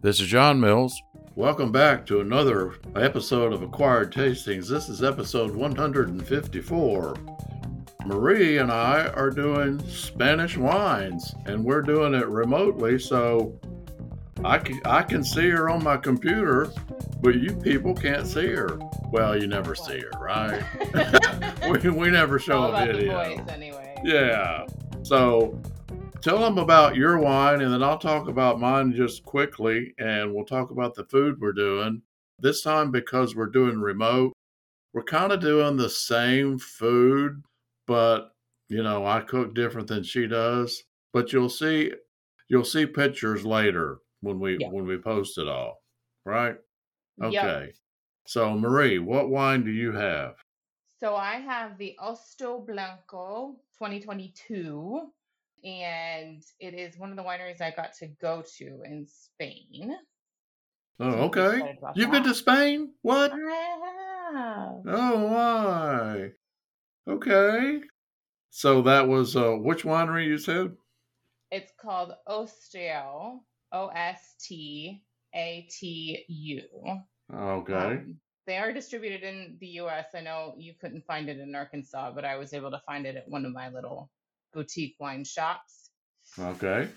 This is John Mills. Welcome back to another episode of Acquired Tastings. This is episode 154. Marie and I are doing Spanish wines, and we're doing it remotely, so I can, I can see her on my computer, but you people can't see her. Well, you never see her, right? we, we never show a video. the voice anyway. Yeah. So tell them about your wine, and then I'll talk about mine just quickly, and we'll talk about the food we're doing. This time, because we're doing remote, we're kind of doing the same food, but you know, I cook different than she does. But you'll see, you'll see pictures later when we Yeah. when we post it all, right? Okay. Yep. So Marie, what wine do you have? So I have the Ostatu Blanco 2022, and it is one of the wineries I got to go to in Spain. Oh, okay. You've been to Spain? What? I have. Oh my. Okay. So that was uh which winery you said? It's called Ostatu, O S T A T U. Okay. Um, they are distributed in the US. I know you couldn't find it in Arkansas, but I was able to find it at one of my little boutique wine shops. Okay.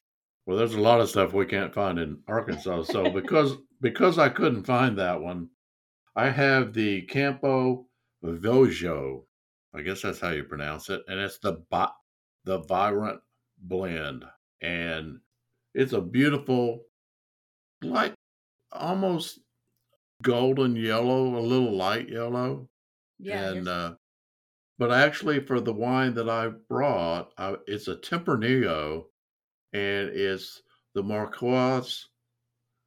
Well, there's a lot of stuff we can't find in Arkansas. So because because I couldn't find that one, I have the Campo Viejo. I guess that's how you pronounce it, and it's the bi- the Vibrant blend, and it's a beautiful, like almost golden yellow, a little light yellow. Yeah, and uh, but actually for the wine that I brought, I, it's a Tempranillo, and it's the Marquaz.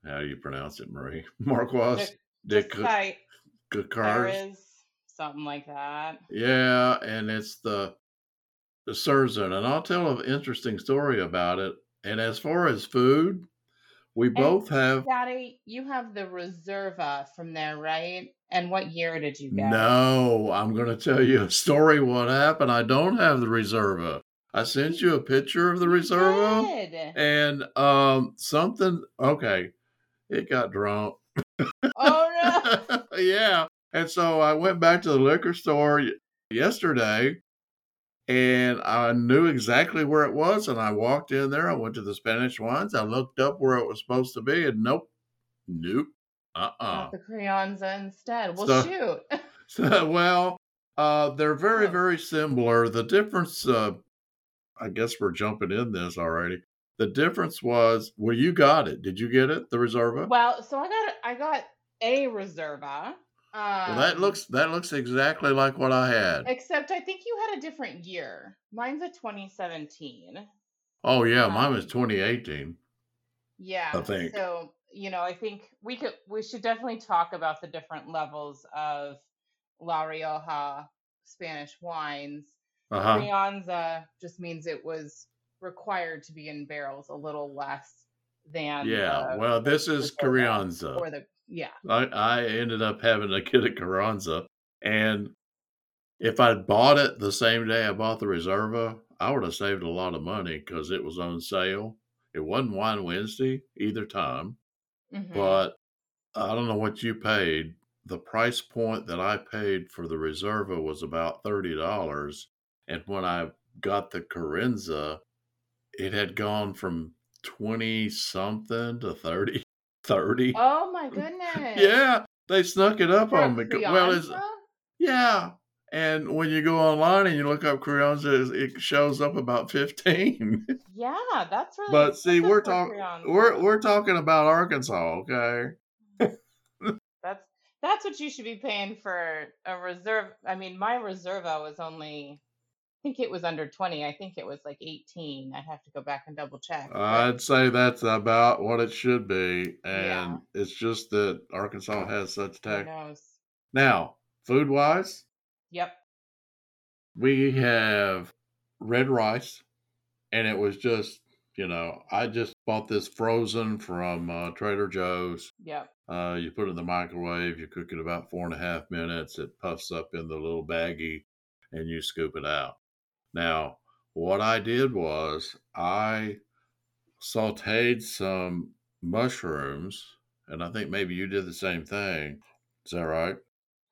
How do you pronounce it, Marie? Marquaz de there something like that. Yeah, and it's the the Surzan, and I'll tell an interesting story about it. And as far as food, we both have Daddy, you have the Reserva from there, right? And what year did you get? No, I'm going to tell you a story. What happened? I don't have the Reserva. I sent you a picture of the Reserva. And um something okay it got drunk Oh no. yeah and so i went back to the liquor store yesterday and i knew exactly where it was and i walked in there i went to the spanish wines i looked up where it was supposed to be and nope nope uh-uh the Crianza instead. Well, So- shoot. So, well, uh, they're very, very similar. The difference, uh, I guess we're jumping in this already. The difference was, well, you got it. Did you get it? The Reserva? Well, so I got I got a Reserva. Um, Well, that looks that looks exactly like what I had. Except I think you had a different year. Mine's a 2017. Oh yeah, mine was um, 2018. Yeah. I think. So, you know, I think we could we should definitely talk about the different levels of La Rioja Spanish wines. Uh huh. Crianza just means it was required to be in barrels a little less than Yeah. the Well, this is Carrianza. or the yeah. I, I ended up having a kid a Carranza. And if I'd bought it the same day I bought the Reserva, I would have saved a lot of money because it was on sale. It wasn't Wine Wednesday either time, Mhm. but I don't know what you paid. The price point that I paid for the Reserva was about $30. And when I got the Carenza, it had gone from 20 something to 30. 30. Oh my goodness. Yeah, they snuck it up For on me. Well, it's yeah, and when you go online and you look up Crianza, it shows up about fifteen. Yeah, that's really but see, we're talking we're we're talking about Arkansas, okay? That's that's what you should be paying for a reserve. I mean, my reserva was only, I think it was under twenty. I think it was like eighteen. I'd have to go back and double check. but- I'd say that's about what it should be, and Yeah. it's just that Arkansas has such tax. Now, food wise, Yep. we have red rice, and it was just you know I just bought this frozen from uh, Trader Joe's. Yep. Uh, you put it in the microwave, you cook it about four and a half minutes. It puffs up in the little baggie and you scoop it out. Now, what I did was I sauteed some mushrooms, and I think maybe you did the same thing. Is that right?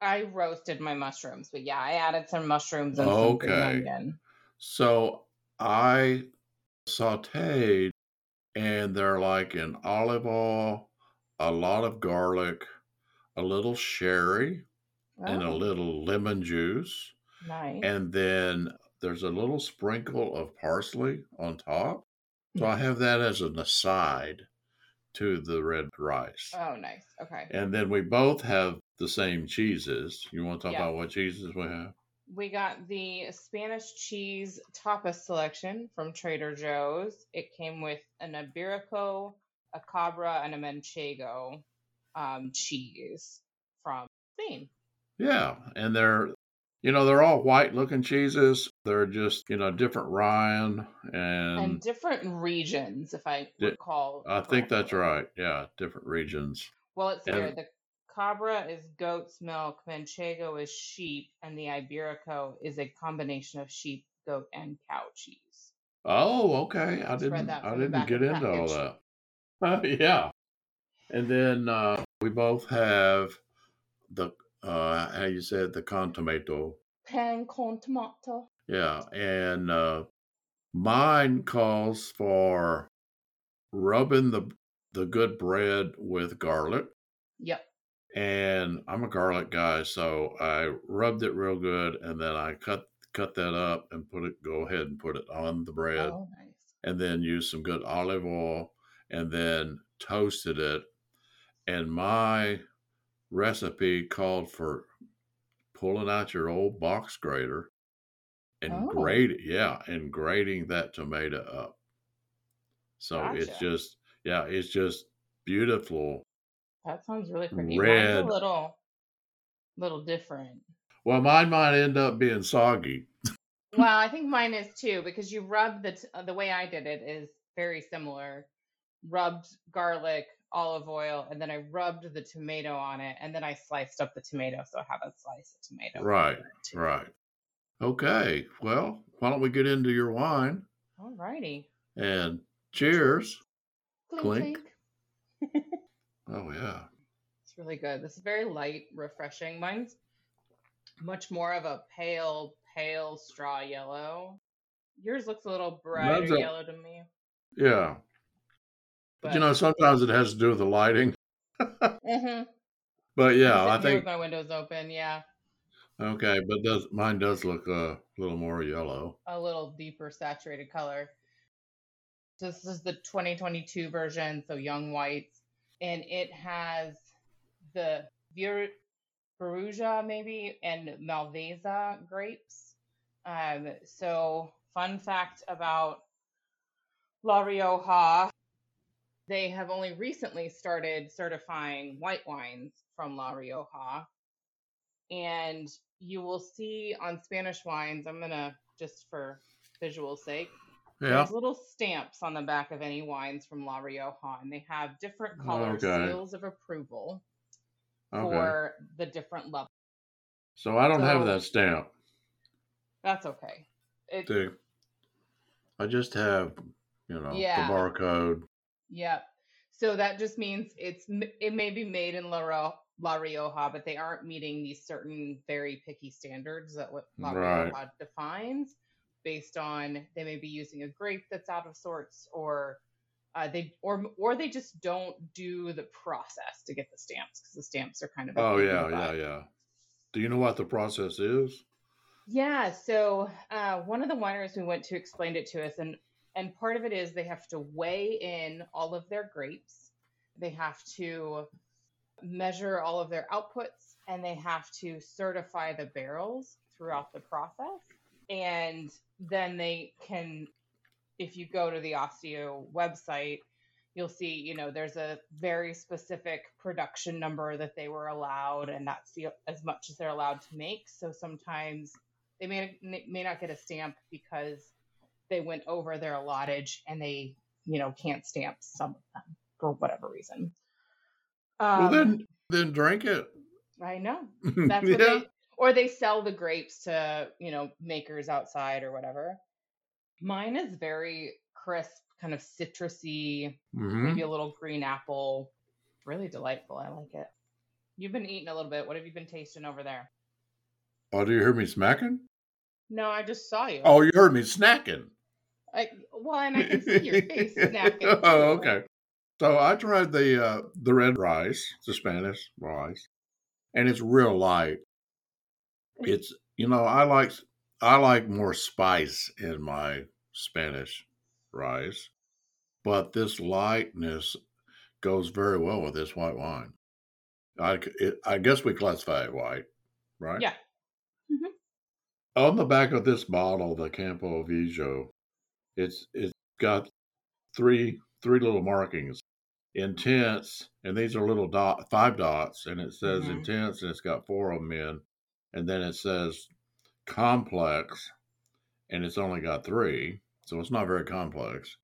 I roasted my mushrooms, but yeah, I added some mushrooms and some Okay. onion. So I sauteed, and they're like in olive oil, a lot of garlic, a little sherry, and a Oh, little lemon juice. nice. And then there's a little sprinkle of parsley on top. So I hmm. have that as an aside to the red rice. Oh, nice. Okay. And then we both have the same cheeses. You want to talk Yeah. about what cheeses we have? We got the Spanish cheese tapas selection from Trader Joe's. It came with an Iberico, a Cabra, and a Manchego um, cheese from Spain. Yeah. And they're, you know, they're all white looking cheeses. They're just, you know, different rind. And And different regions, if I Di- recall. I think that's right. Yeah. Different regions. Well, it's And- here. The Cabra is goat's milk, Manchego is sheep, and the Iberico is a combination of sheep, goat, and cow cheese. Oh, okay. I didn't, I didn't get of the into all package. that. yeah. And then uh, we both have the, uh, how you said, the con tomato. Pan con tomato. Yeah, and uh, mine calls for rubbing the the good bread with garlic, Yep. And I'm a garlic guy, so I rubbed it real good, and then I cut cut that up and put it. Go ahead and put it on the bread, Oh, nice. and then use some good olive oil, and then toasted it. And my recipe called for pulling out your old box grater and Oh. grate yeah and grating that tomato up so it's just yeah it's just beautiful That sounds really pretty. Mine's a little, little different. well mine might end up being soggy Well, I think mine is too because you rub the t- uh, the way I did it is very similar. Rubbed garlic, olive oil, and then I rubbed the tomato on it, and then I sliced up the tomato, so I have a slice of tomato. Right, in it, too. right okay well why don't we get into your wine All righty. and cheers Clink, Clink. clink. Oh yeah It's really good. This is very light, refreshing. Mine's much more of a pale, pale straw yellow. Yours looks a little brighter a- yellow to me. yeah but you know sometimes it has to do with the lighting mm-hmm. but yeah i with think my windows open. Yeah, okay but does mine does look a little more yellow a little deeper saturated color. This is the 2022 version, so young whites, and it has the Vir- Perugia maybe and Malvasia grapes. Um, so fun fact about La Rioja, they have only recently started certifying white wines from La Rioja. And you will see on Spanish wines, I'm gonna just for visual sake, yeah there's little stamps on the back of any wines from La Rioja, and they have different color Okay. seals of approval okay for the different levels. so i don't have that stamp That's okay. It, I just have, you know, Yeah. the barcode. Yep. So that just means it's it may be made in La, Ro- La Rioja, but they aren't meeting these certain very picky standards that what La Right. Rioja defines, based on they may be using a grape that's out of sorts, or uh, they or or they just don't do the process to get the stamps because the stamps are kind of Oh yeah, yeah, yeah. Do you know what the process is? Yeah, so uh, one of the wineries we went to explained it to us, and and part of it is they have to weigh in all of their grapes, they have to measure all of their outputs, and they have to certify the barrels throughout the process, and then they can, if you go to the Ostatu website, you'll see, you know, there's a very specific production number that they were allowed, and that's the, as much as they're allowed to make. So sometimes they may may not get a stamp because they went over their allottage and they, you know, can't stamp some of them for whatever reason. Um, well, then then drink it. I know that's what yeah. they or they sell the grapes to you know makers outside or whatever mine is very crisp kind of citrusy, hmm maybe a little green apple. Really delightful. I like it. You've been eating a little bit. What have you been tasting over there? Oh, do you hear me smacking? No, I just saw you. Oh, you heard me snacking. I, well, and I can see your face snacking. oh, okay. So I tried the uh, the red rice, the Spanish rice, and it's real light. It's you know I like I like more spice in my Spanish rice, but this lightness goes very well with this white wine. I it, I guess we classify it white, right? Yeah. Mhm. On the back of this bottle, the Campo Viejo, it's it's got three three little markings intense and these are little dot five dots and it says Mhm. intense and it's got four of them in and then it says complex and it's only got three so it's not very complex.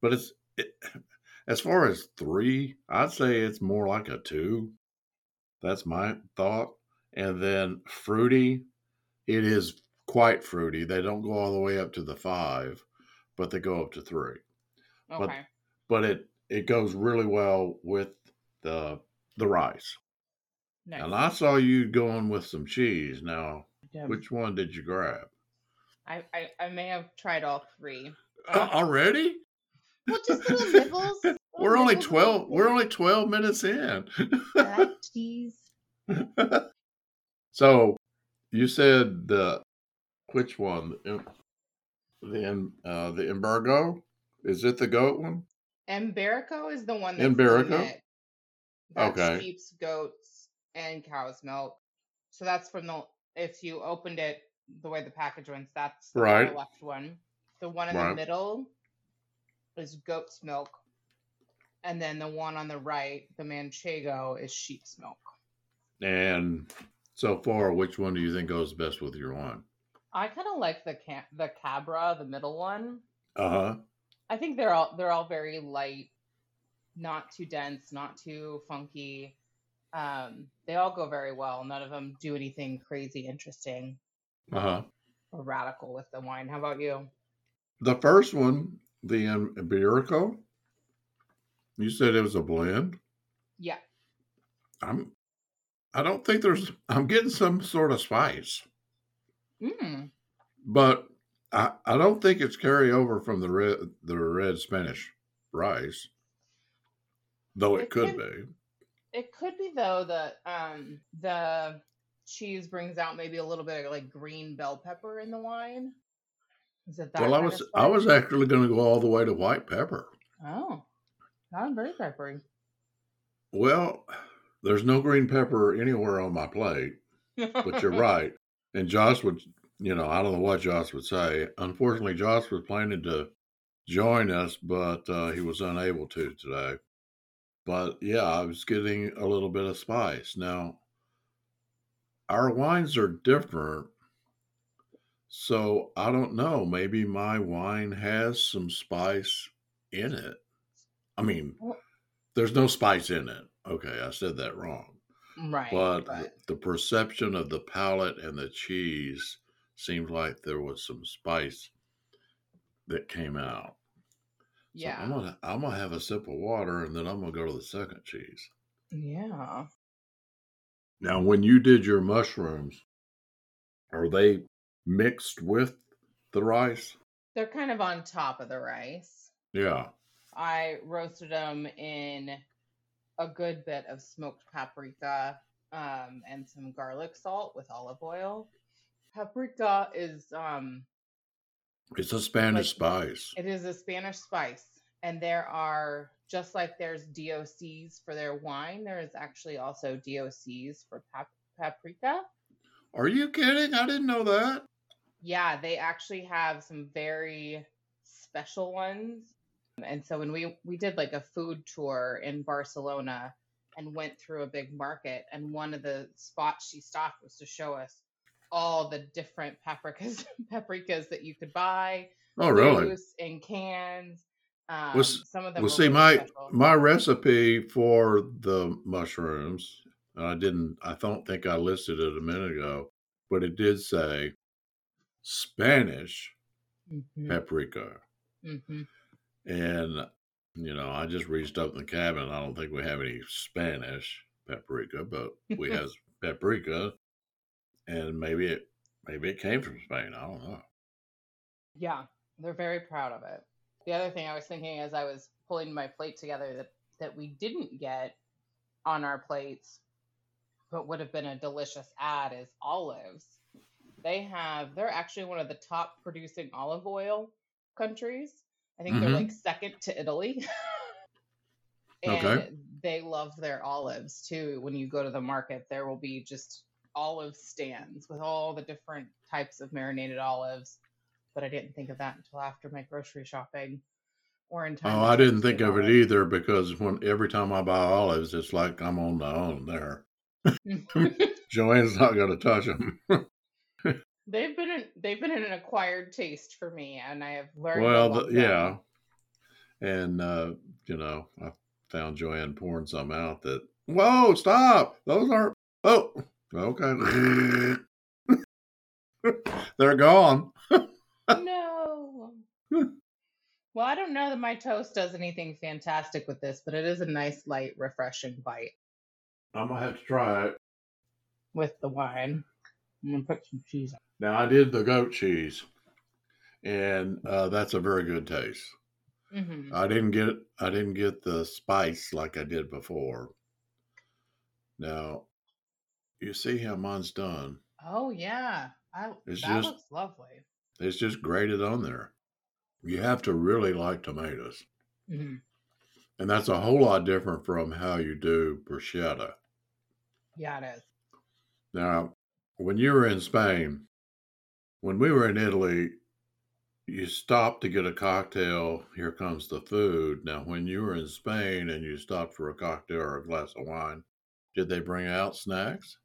But it's it, as far as three i'd say it's more like a two. That's my thought. And then fruity it is quite fruity. They don't go all the way up to the five but they go up to three. But Okay. but it it goes really well with the the rice. Nice. And I saw you going with some cheese. Now, Yeah. which one did you grab? I, I, I may have tried all three. Uh, already? well, just little nibbles. little We're only nibbles twelve. We're only twelve minutes in. Like cheese. so, you said the which one? The uh, the embargo. Is it the goat one? Embarico is the one that's Embarico? in it. That's Okay. sheep's, goats, and cow's milk. So that's from the if you opened it the way the package went, that's the Right. left one. The one in the middle is goat's milk. And then the one on the right, the manchego, is sheep's milk. And so far, which one do you think goes best with your wine? I kind of like the ca- the cabra, the middle one. Uh huh. I think they're all they're all very light, not too dense, not too funky. Um, they all go very well. None of them do anything crazy, interesting, Uh huh. or radical with the wine. How about you? The first one, the Iberico, you said it was a blend. Yeah, I'm, I don't think there's. I'm getting some sort of spice, mm, but I, I don't think it's carryover from the red, the red Spanish rice, though it, It could can- be. It could be though that um the cheese brings out maybe a little bit of like green bell pepper in the wine. Is it that? Well, I was, I was actually going to go all the way to white pepper. Oh, not very peppery. Well, there's no green pepper anywhere on my plate. but you're right. And Josh would, you know, I don't know what Josh would say. Unfortunately, Josh was planning to join us, but uh, he was unable to today. But yeah, I was getting a little bit of spice. Now, our wines are different. So I don't know. Maybe my wine has some spice in it. I mean, there's no spice in it. Okay, I said that wrong mm, right, but but the, the perception of the palate and the cheese seemed like there was some spice that came out. So yeah, I'm gonna I'm gonna have a sip of water and then I'm gonna go to the second cheese. yeah. Now, when you did your mushrooms, are they mixed with the rice? They're kind of on top of the rice. Yeah. I roasted them in a good bit of smoked paprika um, and some garlic salt with olive oil. Paprika is um, It's a Spanish Like- spice. it is a Spanish spice, and there are just like there's DOCs for their wine. There is actually also DOCs for pap- paprika. Are you kidding? I didn't know that. Yeah, they actually have some very special ones. And so when we we did like a food tour in Barcelona and went through a big market and one of the spots she stopped was to show us all the different paprikas paprikas that you could buy Oh, really? in cans. Um, Was- some of them Well, see, my special. my recipe for the mushrooms, I didn't. I don't think I listed it a minute ago, but it did say Spanish Mhm, paprika, mhm. And, you know, I just reached up in the cabin. I don't think we have any Spanish paprika, but we have paprika. And maybe it maybe it came from Spain. I don't know. Yeah, they're very proud of it. The other thing I was thinking as I was pulling my plate together that that we didn't get on our plates, but would have been a delicious add is olives. They have they're actually one of the top producing olive oil countries. I think they're hmm like second to Italy. Okay. they love their olives too. When you go to the market, there will be just olive stands with all the different types of marinated olives. But I didn't think of that until after my grocery shopping or in time Oh, I didn't think Thanksgiving of it either because when every time I buy olives, it's like I'm on my own there. Joanne's not going to touch them. they've been an, they've been an acquired taste for me, and I have learned well, the, yeah, and uh, you know, I found Joanne pouring some out that. Whoa! Stop! Those aren't. Oh, okay. They're gone. No. Well, I don't know that my toast does anything fantastic with this, but it is a nice, light, refreshing bite I'm gonna have to try it. with the wine. I'm gonna put some cheese on. Now I did the goat cheese, and uh, that's a very good taste. hmm I didn't get I didn't get the spice like I did before. Now, you see how mine's done. Oh yeah, I It's that just looks lovely. it's just grated on there. You have to really like tomatoes. hmm And that's a whole lot different from how you do bruschetta. Yeah, it is. Now, when you were in Spain, when we were in Italy, you stopped to get a cocktail. Here comes the food. Now, when you were in Spain and you stopped for a cocktail or a glass of wine, did they bring out snacks?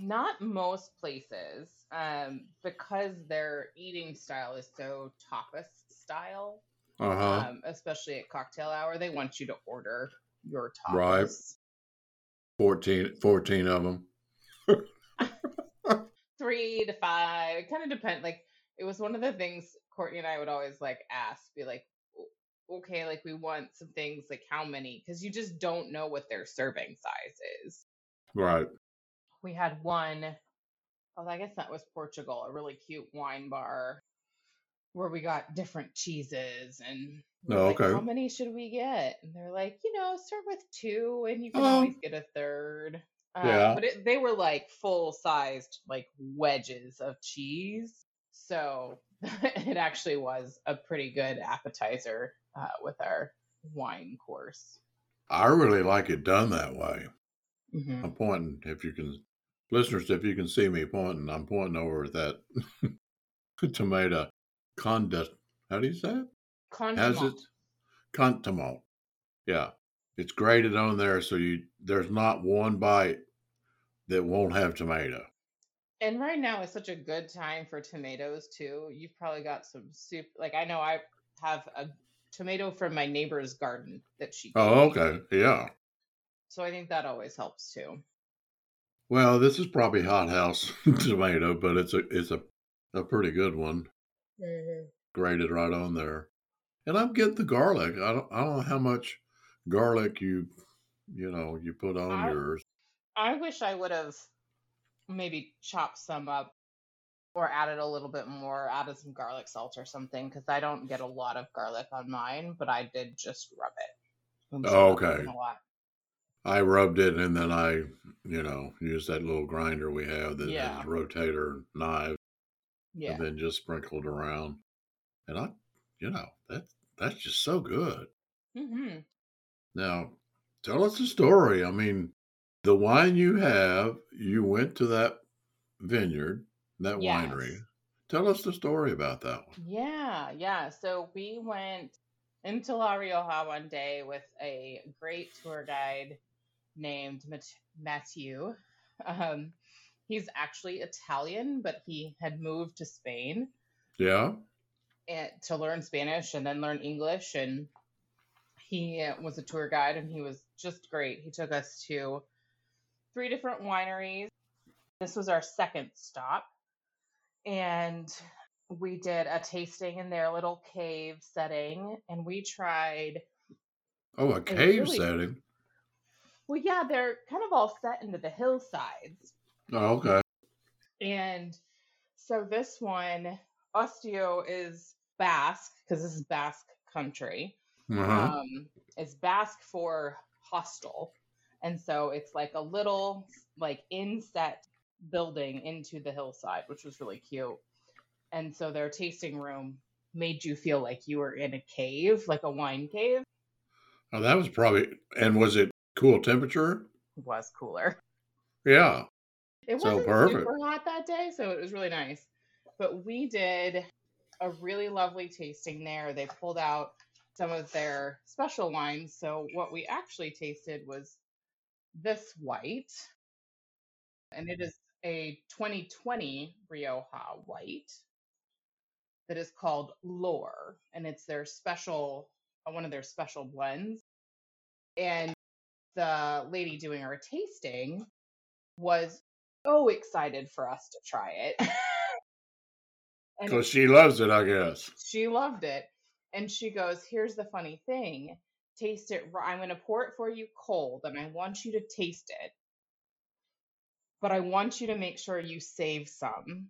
Not most places, um, because their eating style is so tapas style. Uh huh. Um, especially at cocktail hour, they want you to order your Right. tapas. 14, 14 of them. three to five. It kind of depends. Like it was one of the things Courtney and I would always like ask, be like, okay, like we want some things, like how many? Because you just don't know what their serving size is. Right. We had one, oh, I guess that was Portugal, a really cute wine bar where we got different cheeses and we Oh, like, how many should we get? And they're like, you know, start with two and you can Oh, always get a third. Um, yeah. but it, they were like full sized, like wedges of cheese. So it actually was a pretty good appetizer uh, with our wine course. I really like it done that way. hmm I'm pointing, if you can, listeners, if you can see me pointing, I'm pointing over at that tomato condensed. How do you say it? Has Condiment. it? Condiment. Yeah. It's grated on there so you there's not one bite that won't have tomato. And right now is such a good time for tomatoes too. You've probably got some soup. Like I know I have a tomato from my neighbor's garden that she Oh, me. okay. Yeah. So I think that always helps too. Well, this is probably hothouse tomato, but it's a it's a, a pretty good one. Mhm. Grated right on there. And I'm getting the garlic. I don't I don't know how much garlic you you know you put on I yours. I wish I would have maybe chopped some up or added a little bit more, added some garlic salt or something, because I don't get a lot of garlic on mine, but I did just rub it. Oh, okay. I rubbed it and then I, you know, used that little grinder we have that Yeah. a rotator knife Yeah. and then just sprinkled around. And I, you know, that that's just so good. hmm Now, tell us the story. I mean, the wine you have, you went to that vineyard, that winery. Tell us the story about that one. Yeah, yeah. So we went into La Rioja one day with a great tour guide named Mat- Mathieu. Um, he's actually Italian, but he had moved to Spain Yeah. and to learn Spanish and then learn English. And he was a tour guide and he was just great. He took us to three different wineries. This was our second stop. And we did a tasting in their little cave setting, and we tried Oh, a a cave really setting. Well, yeah, they're kind of all set into the hillsides. Oh, okay. And so this one, Ostatu is Basque, because this is Basque country. Uh-huh. Um, is Basque for hostel. And so it's like a little like inset building into the hillside, which was really cute. And so their tasting room made you feel like you were in a cave, like a wine cave. Oh, that was probably. And was it cool temperature? Was cooler. Yeah. It So wasn't perfect. super hot that day, so it was really nice. But we did a really lovely tasting there. They pulled out some of their special wines. So what we actually tasted was this white, and it is a 2020 Rioja white that is called Lore, and it's their special, uh, one of their special blends. And the lady doing our tasting was so excited for us to try it. Because she loves it, I guess. she loved it. And she goes, Here's the funny thing taste it. I'm going to pour it for you cold, and I want you to taste it. But I want you to make sure you save some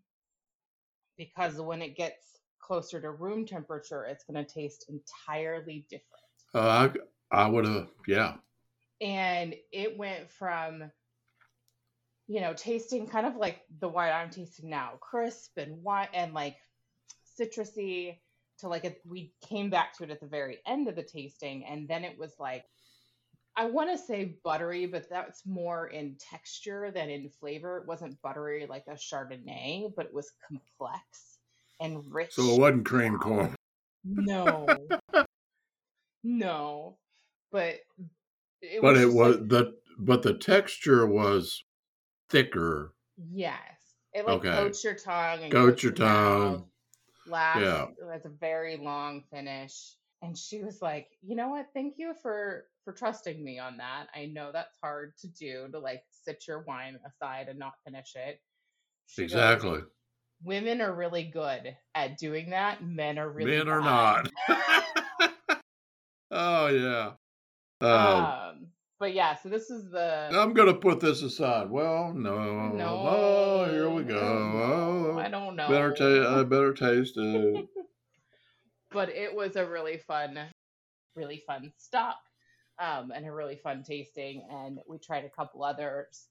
because when it gets closer to room temperature, it's going to taste entirely different. Uh, I, I would have, yeah. And it went from you know tasting kind of like the wine i'm tasting now crisp and wine and like citrusy to like it, we came back to it at the very end of the tasting and then it was like i want to say buttery but that's more in texture than in flavor. It wasn't buttery like a chardonnay but it was complex and rich. So it wasn't cream corn. no. No. But it But was it was like the but the texture was thicker. Yes. It like Okay. coats your tongue and Coat coats your your tongue. Lasts. Yeah. It's a very long finish. And she was like, you know what? Thank you for for trusting me on that. I know that's hard to do to like sit your wine aside and not finish it. She goes, Exactly. Women are really good at doing that. Men are really Men are bad." not. oh yeah. Um, um, but yeah, so this is the I'm gonna put this aside. Well, no. no. Oh, here we go. no, I Oh, don't know. better taste. I better taste it. but it was a really fun, really fun stop, um, and a really fun tasting. And we tried a couple others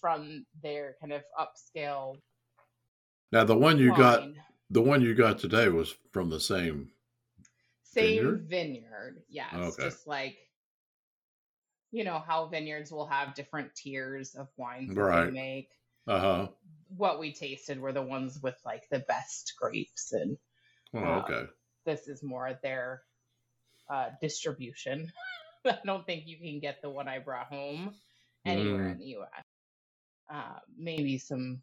from their kind of upscale Now the one you got, the one you got today was from the same. Same vineyard? vineyard, yes. Okay. Just like you know how vineyards will have different tiers of wines that they Right. make. Uh huh. What we tasted were the ones with like the best grapes, and Oh, Uh, okay. this is more their uh, distribution. I don't think you can get the one I brought home anywhere Mm. in the U.S. Uh, maybe some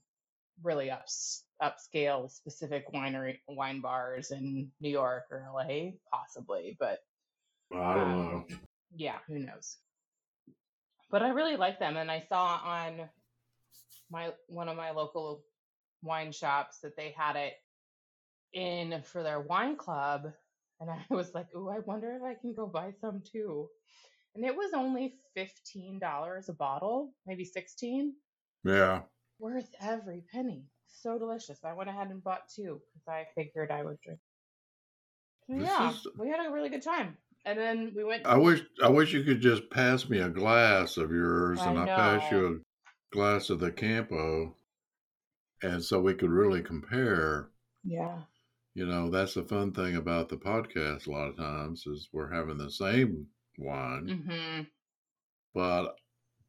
really ups, upscale specific winery wine bars in New York or LA, possibly, but I don't um, know. yeah, who knows? But I really like them, and I saw on my one of my local wine shops that they had it in for their wine club, and I was like, "Ooh, I wonder if I can go buy some too." And it was only fifteen dollars a bottle, maybe sixteen. Yeah. Worth every penny. So delicious. I went ahead and bought two because I figured I would drink. This yeah, is- we had a really good time. And then we went. I wish I wish you could just pass me a glass of yours I and I pass you a glass of the Campo and so we could really compare. Yeah. You know, that's the fun thing about the podcast a lot of times is we're having the same wine, Mm-hmm. but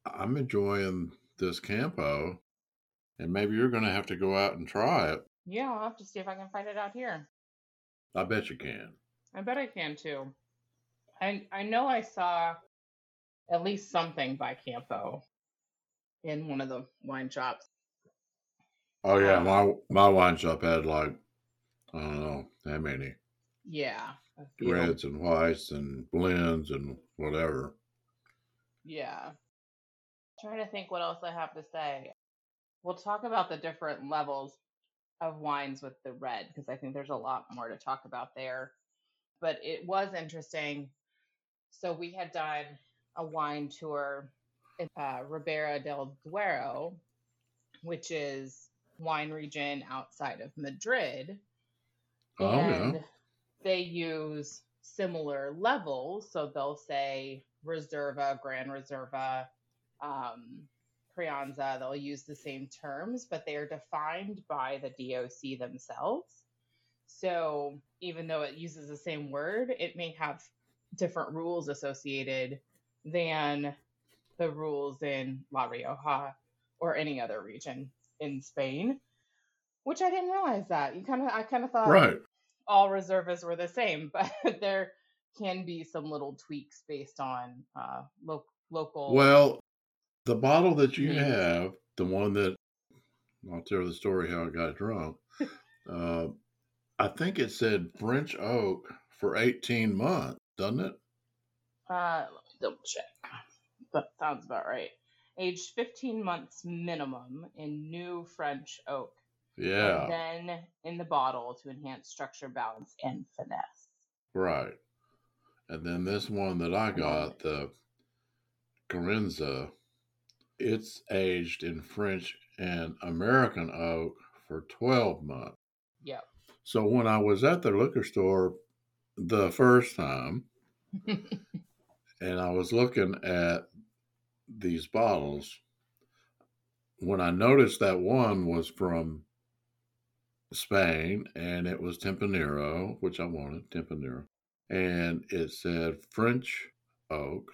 I'm enjoying this Campo and maybe you're gonna have to go out and try it. Yeah, I'll have to see if I can find it out here. I bet you can. I bet I can too. I I know I saw at least something by Campo in one of the wine shops. Oh yeah, Um, my my wine shop had like I don't know how many Yeah. reds and whites and blends and whatever. Yeah. Trying to think what else I have to say. We'll talk about the different levels. of wines with the red because I think there's a lot more to talk about there. But it was interesting. So we had done a wine tour in uh, Ribera del Duero, which is wine region outside of Madrid, Oh yeah. they use similar levels. So they'll say Reserva, Grand Reserva, um, Crianza. They'll use the same terms, but they are defined by the DOC themselves. So even though it uses the same word, it may have different rules associated than the rules in La Rioja or any other region in Spain. Which I didn't realize that. You kind of, I kind of thought Right. all reservists were the same, but there can be some little tweaks based on uh, lo- local. Well, the bottle that you Mhm. have, the one that I'll tell the story how I got drunk. uh, I think it said French oak for 18 months, doesn't it? uh, let me double check. That sounds about right. Aged 15 months minimum in new French oak. Yeah, And then in the bottle to enhance structure, balance, and finesse. right. And then this one that I got, the Carenza, it's aged in French and American oak for 12 months. Yep. So when I was at the liquor store the first time, and I was looking at these bottles, when I noticed that one was from Spain and it was Tempranillo, which I wanted, Tempranillo, and it said French oak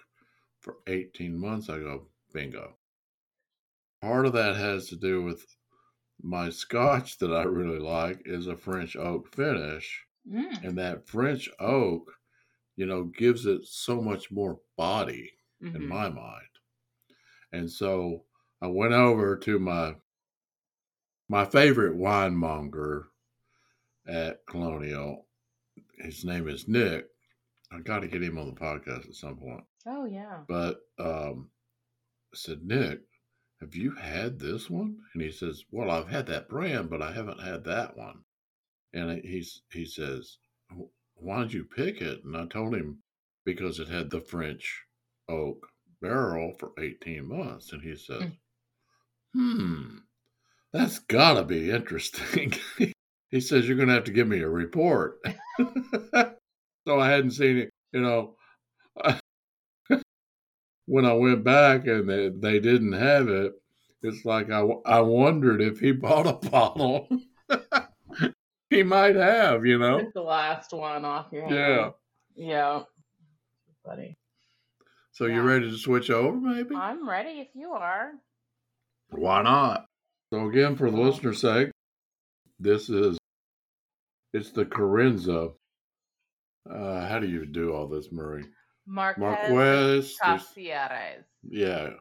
for 18 months, I go, bingo. Part of that has to do with my scotch that I really like is a French oak finish Mm, and that French oak, you know, gives it so much more body in mhm. my mind. And so I went over to my my favorite winemonger at Colonial. His name is Nick. I got to get him on the podcast at some point. Oh, yeah. But um, I said, Nick, have you had this one? And he says, Well, I've had that brand, but I haven't had that one. And he's he says, Why did you pick it? And I told him because it had the French oak barrel for 18 months. And he said, Hmm, that's got to be interesting. he says, You're going to have to give me a report. so I hadn't seen it, you know. when I went back and they, they didn't have it, it's like I, I wondered if he bought a bottle. He might have, you know. Took the last one off your hand. Yeah. Yeah. Funny. So you Yeah. ready to switch over, maybe? I'm ready if you are. Why not? So again, for the listener's sake, this is it's the Carenza. Uh, how do you do all this, Marie? Marquez, Marquez. Yeah,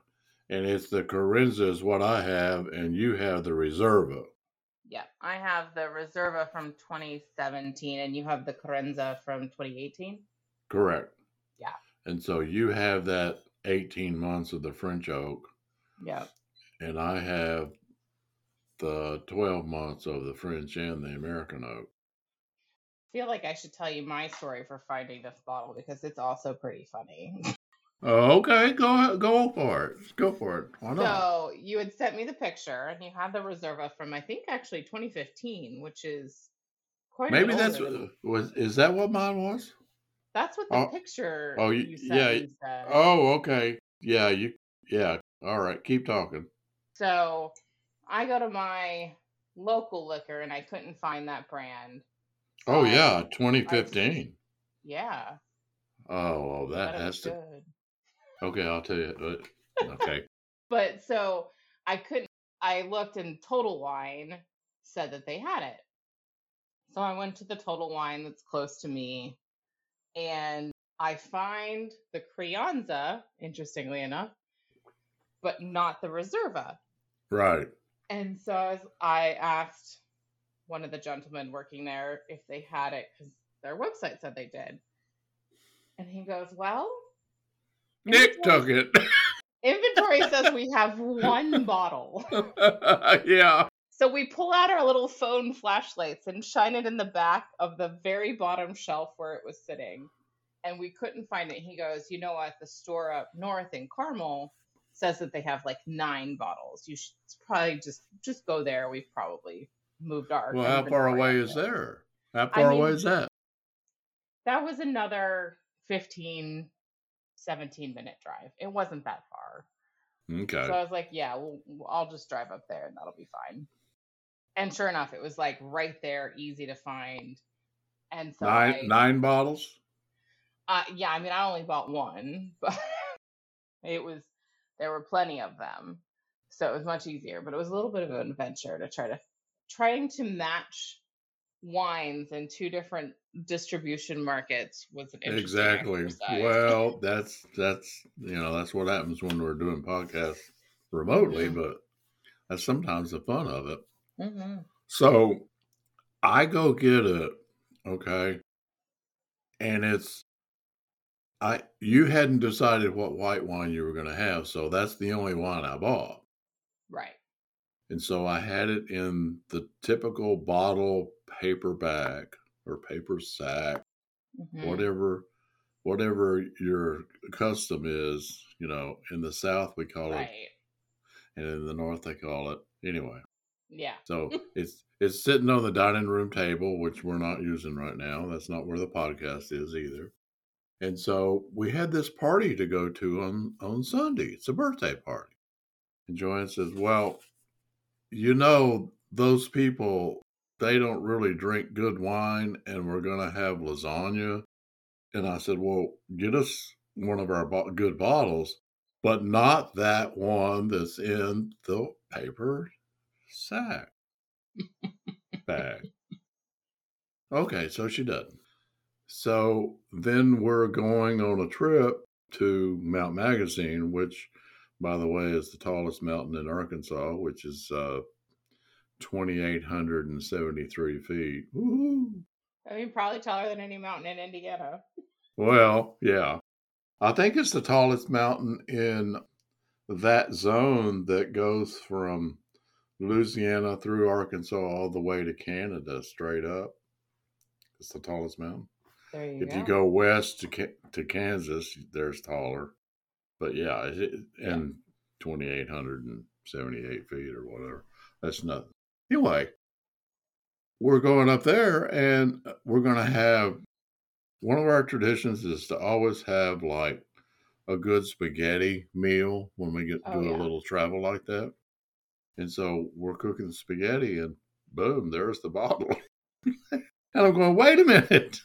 and it's the Carenza is what I have, and you have the Reserva. Yeah, I have the Reserva from 2017, and you have the Carenza from 2018. Correct. Yeah. And so you have that 18 months of the French oak, Yeah. and I have the 12 months of the French and the American oak. I feel like I should tell you my story for finding this bottle because it's also pretty funny. Oh, okay, go go for it. Go for it. Why not? so you had sent me the picture, and you had the Reserva from I think actually 2015, which is quite. Maybe that's was is that what mine was? that's what the oh, picture oh, you, y- sent yeah, said. Oh, okay. Yeah, you. Yeah. All right. Keep talking. So I go to my local liquor, and I couldn't find that brand. So Oh I- yeah, 2015. yeah. Oh, well, that has to. good. Okay, I'll tell you. uh, Okay. But so I couldn't. I looked, and Total Wine said that they had it. So I went to the Total Wine that's close to me, and I find the Crianza, interestingly enough, but not the Reserva. right. And so I, was, I asked one of the gentlemen working there if they had it because their website said they did. And he goes, Well, Nick took it. inventory says we have one bottle. yeah. So we pull out our little phone flashlights and shine it in the back of the very bottom shelf where it was sitting. And we couldn't find it. He goes, You know what? The store up north in Carmel says that they have like nine bottles. You should probably just just go there. We've probably moved our Well, how far away is there. How I far away is that? that was another 15, 17 minute drive. It wasn't that far. Okay. So I was like, yeah, well, I'll just drive up there and that'll be fine. And sure enough, it was like right there, easy to find. And so Nine I, nine bottles? uh, yeah, I mean, I only bought one, but it was, there were plenty of them. So it was much easier, but it was a little bit of an adventure to try to, trying to match wines in two different distribution markets was Exactly. exercise. Well, that's that's you know, that's what happens when we're doing podcasts remotely, Mhm. but that's sometimes the fun of it. hmm So I go get it, okay, and it's I you hadn't decided what white wine you were gonna have, so that's the only wine I bought. Right. And so I had it in the typical bottle paper bag or paper sack, hmm whatever whatever your custom is, you know, in the south we call it and in the north they call it anyway. Yeah. So it's it's sitting on the dining room table, which we're not using right now. That's not where the podcast is either. And so we had this party to go to on on Sunday. It's a birthday party. And Joanne says, "Well, you know, those people they don't really drink good wine, and we're going to have lasagna." And I said, "Well, get us one of our bo- good bottles, but not that one that's in the paper sack bag." Okay, so she doesn't. So then we're going on a trip to Mount Magazine, which, by the way, is the tallest mountain in Arkansas, which is uh, 2,873 feet. Woo! I mean, probably taller than any mountain in Indiana. Well, yeah. I think it's the tallest mountain in that zone that goes from Louisiana through Arkansas all the way to Canada straight up. It's the tallest mountain. There you if go. you go west to to Kansas, there's taller, but yeah, it, and twenty eight hundred and seventy eight feet or whatever. That's nothing. Anyway, we're going up there, and we're going to have one of our traditions is to always have like a good spaghetti meal when we get Oh, do yeah. a little travel like that. And so we're cooking the spaghetti, and boom, there's the bottle. and I'm going, wait a minute.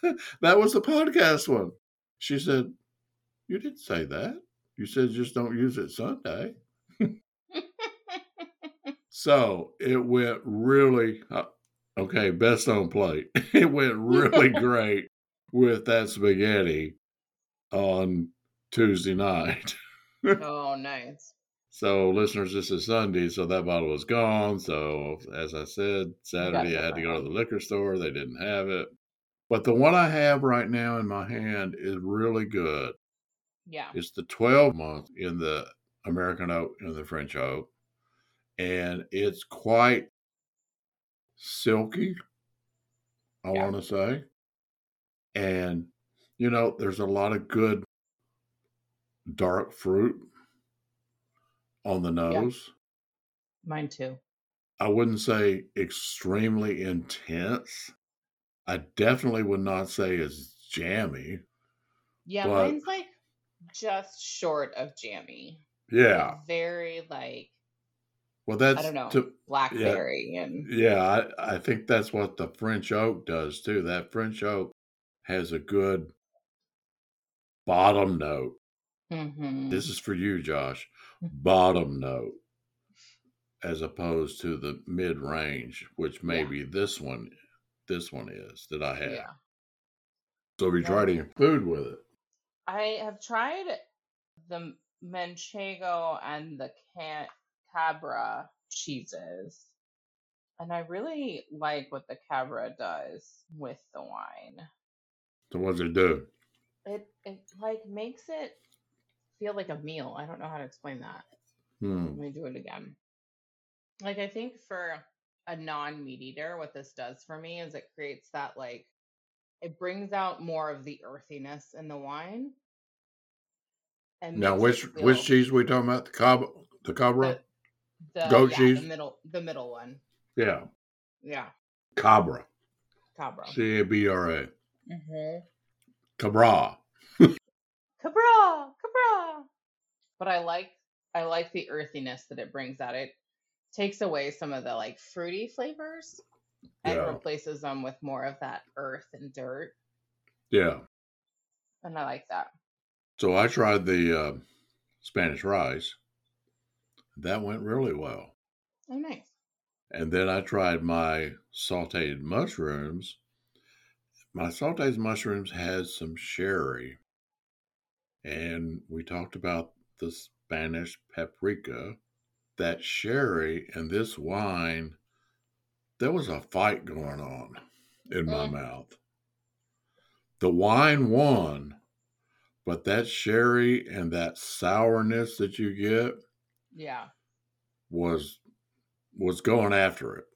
that was the podcast one. She said, You didn't say that. You said just don't use it Sunday. So it went really, uh, okay, best on plate. It went really great with that spaghetti on Tuesday night. oh, nice. So, listeners, this is Sunday, so that bottle was gone. So, as I said, Saturday I had to go to the liquor store. They didn't have it. But the one I have right now in my hand is really good. Yeah. It's the 12 month in the American oak and the French oak. And it's quite silky, I Yeah. want to say. And, you know, there's a lot of good dark fruit on the nose. Mine too. I wouldn't say extremely intense. I definitely would not say it's jammy. Yeah, mine's like just short of jammy. Yeah. Like, very like Well, that's I don't know, to- blackberry and yeah, I, I think that's what the French oak does too. That French oak has a good bottom note. Mhm. This is for you, Josh. Bottom note, as opposed to the mid range, which Yeah. maybe this one, this one is that I have. yeah. So we tried Right. eating food with it. I have tried the manchego and the can- cabra cheeses. And I really like what the cabra does with the wine. So what's it do? It it like makes it feel like a meal. I don't know how to explain that. Hmm. Let me do it again. Like I think for a non-meat eater, what this does for me is it creates that like it brings out more of the earthiness in the wine and Now, makes it which which feel cheese we talking about? The cab, the cabra, the the goat yeah, cheese. the middle the middle one. Yeah, Yeah, cabra. Cabra. C a b r a. Mm-hmm. Cabra. Cabra, Cabra. But I like I like the earthiness that it brings out. It takes away some of the like fruity flavors and Yeah, replaces them with more of that earth and dirt. yeah. And I like that. So I tried the uh, Spanish rice. That went really well. Oh, nice. And then I tried my sauteed mushrooms. My sauteed mushrooms had some sherry, and we talked about the Spanish paprika. That sherry and this wine, there was a fight going on in my Mm, mouth. The wine won, but that sherry and that sourness that you get yeah. was was going after it.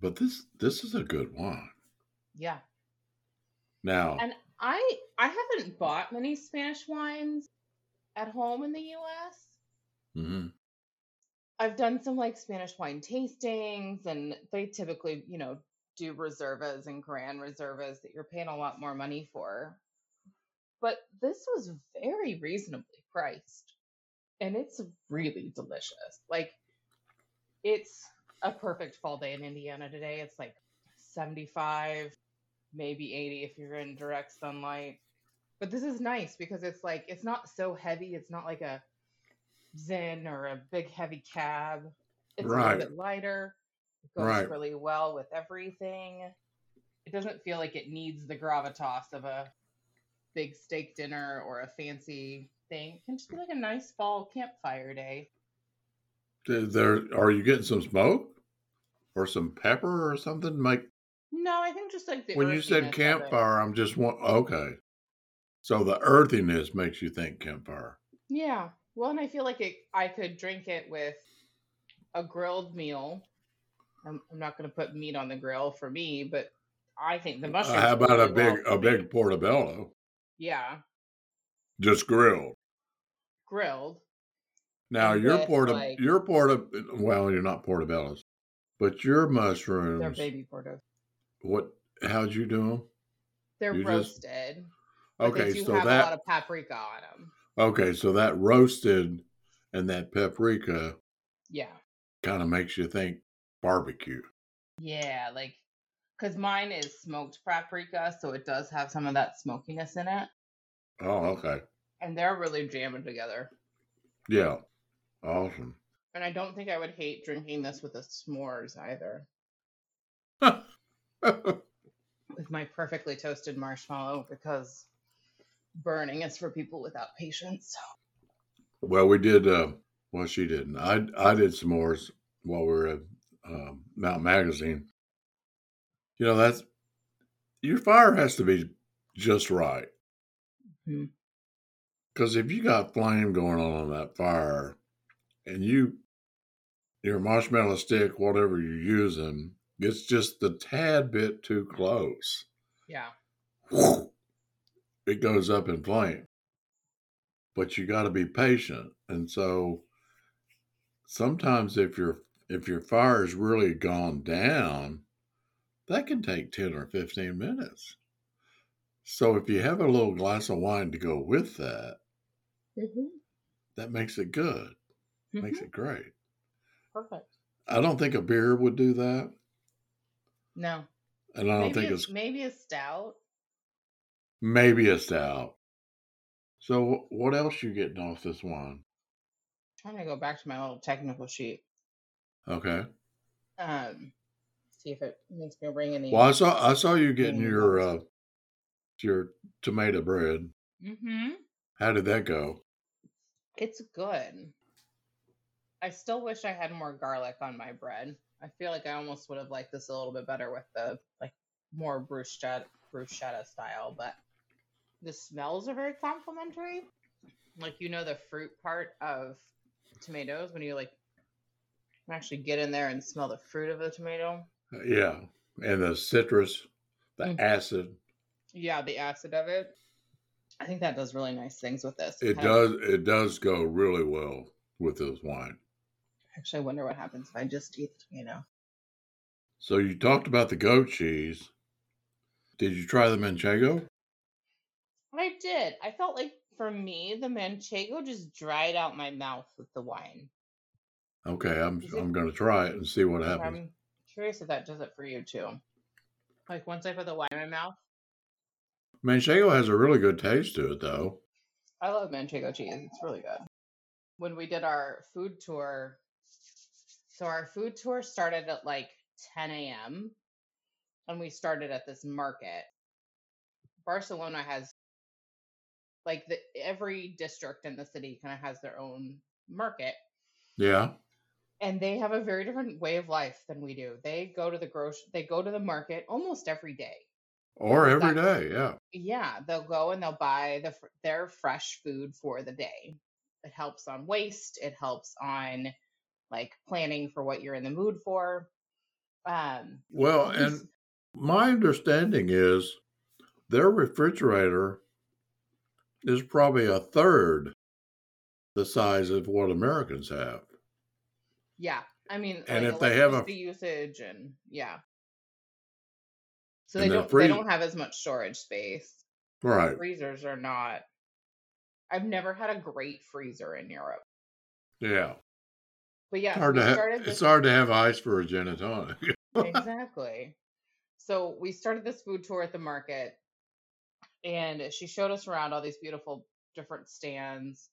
But this this is a good wine. Yeah. Now, And I I haven't bought many Spanish wines at home in the US. mhm, I've done some like Spanish wine tastings, and they typically, you know, do reservas and grand reservas that you're paying a lot more money for. But this was very reasonably priced, and it's really delicious. Like, it's a perfect fall day in Indiana today. It's like 75, maybe 80 if you're in direct sunlight. But this is nice because it's like, it's not so heavy. It's not like a Zin or a big heavy cab. It's a little bit lighter. It goes right. really well with everything. It doesn't feel like it needs the gravitas of a big steak dinner or a fancy thing. It can just be like a nice fall campfire day. There are you getting some smoke or some pepper or something? Make No, I think just like the when you said earthiness of it. campfire, I'm just want okay. So the earthiness makes you think campfire. Yeah. Well, and I feel like it, I could drink it with a grilled meal. I'm, I'm not going to put meat on the grill for me, but I think the Uh, mushrooms how about a really well big for a me. big portobello, Yeah, just grilled? grilled Now your porta like your porta well, you're not portobellos, but your mushrooms. they're baby portos. What? How'd you do them? They're You just roasted, they okay. do So have a lot of paprika on them. Okay. So that roasted and that paprika Yeah, kind of makes you think barbecue. yeah, like because mine is smoked paprika, so it does have some of that smokiness in it, Oh, okay. and they're really jamming together. Yeah. Awesome. And I don't think I would hate drinking this with a s'mores either. with my perfectly toasted marshmallow because burning is for people without patience. well, we did. Uh, well, she didn't. I I did s'mores while we were at um, Mount Magazine. You know, that's your fire has to be just right. Hmm. Because if you got flame going on on that fire, and you your marshmallow stick, whatever you're using, gets just the tad bit too close, Yeah. It goes up in flame. But you got to be patient, and so sometimes if your if your fire's really gone down, that can take ten or fifteen minutes. So if you have a little glass of wine to go with that, hmm that makes it good, makes hmm it great. Perfect. I don't think a beer would do that, No. and I don't Maybe think it's maybe a stout. Maybe a stout. So what else you getting off this wine? trying to go back to my little technical sheet. Okay. Um, see if it makes me bring any Well, I saw I saw you getting your uh, your tomato bread. Mm-hmm. How did that go? It's good. I still wish I had more garlic on my bread. I feel like I almost would have liked this a little bit better with the like more bruschetta bruschetta style, but the smells are very complimentary. Like you know the fruit part of tomatoes when you like actually get in there and smell the fruit of the tomato. Yeah, and the citrus, the Mm. acid. Yeah, the acid of it. I think that does really nice things with this. It does. of- It does go really well with this wine. Actually, I wonder what happens if I just eat the tomato. So you talked about the goat cheese. Did you try the manchego? I did. I felt like for me, the manchego just dried out my mouth with the wine. Okay, I'm it- I'm going to try it and see what happens. I'm curious if that does it for you too. Like once I put the wine in my mouth, Manchego has a really good taste to it, though. I love manchego cheese. It's really good. When we did our food tour, so our food tour started at like 10 a.m. and we started at this market. Barcelona has like the every district in the city kind of has their own market Yeah. and they have a very different way of life than we do. They go to the grocery they go to the market almost every day. Or every day. Yeah. Yeah, they'll go and they'll buy the their fresh food for the day. It helps on waste. It helps on like planning for what you're in the mood for. Um, Well, and my understanding is their refrigerator is probably a third the size of what Americans have. yeah, I mean, And like if they have a- usage and yeah, so they don't free- they don't have as much storage space. Right. Freezers are not. I've never had a great freezer in Europe, Yeah. but yeah, It's hard to ha- started it's hard to have ice for a gin and tonic. exactly. So we started this food tour at the market, and she showed us around all these beautiful different stands.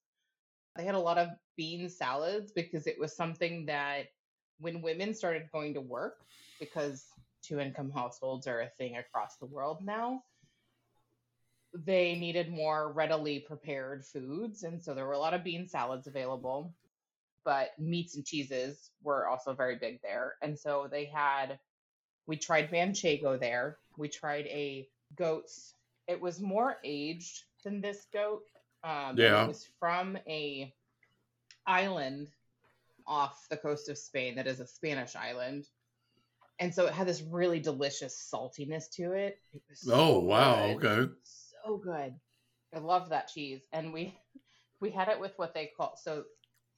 They had a lot of bean salads because it was something that when women started going to work, because two income households are a thing across the world now, they needed more readily prepared foods. And so there were a lot of bean salads available, but meats and cheeses were also very big there. And so they had we tried manchego there. We tried a goat's. It was more aged than this goat. Um, Yeah. It was from a island off the coast of Spain that is a Spanish island. And so it had this really delicious saltiness to it. It was oh, wow. good. Okay. So good. I love that cheese. And we we had it with what they call so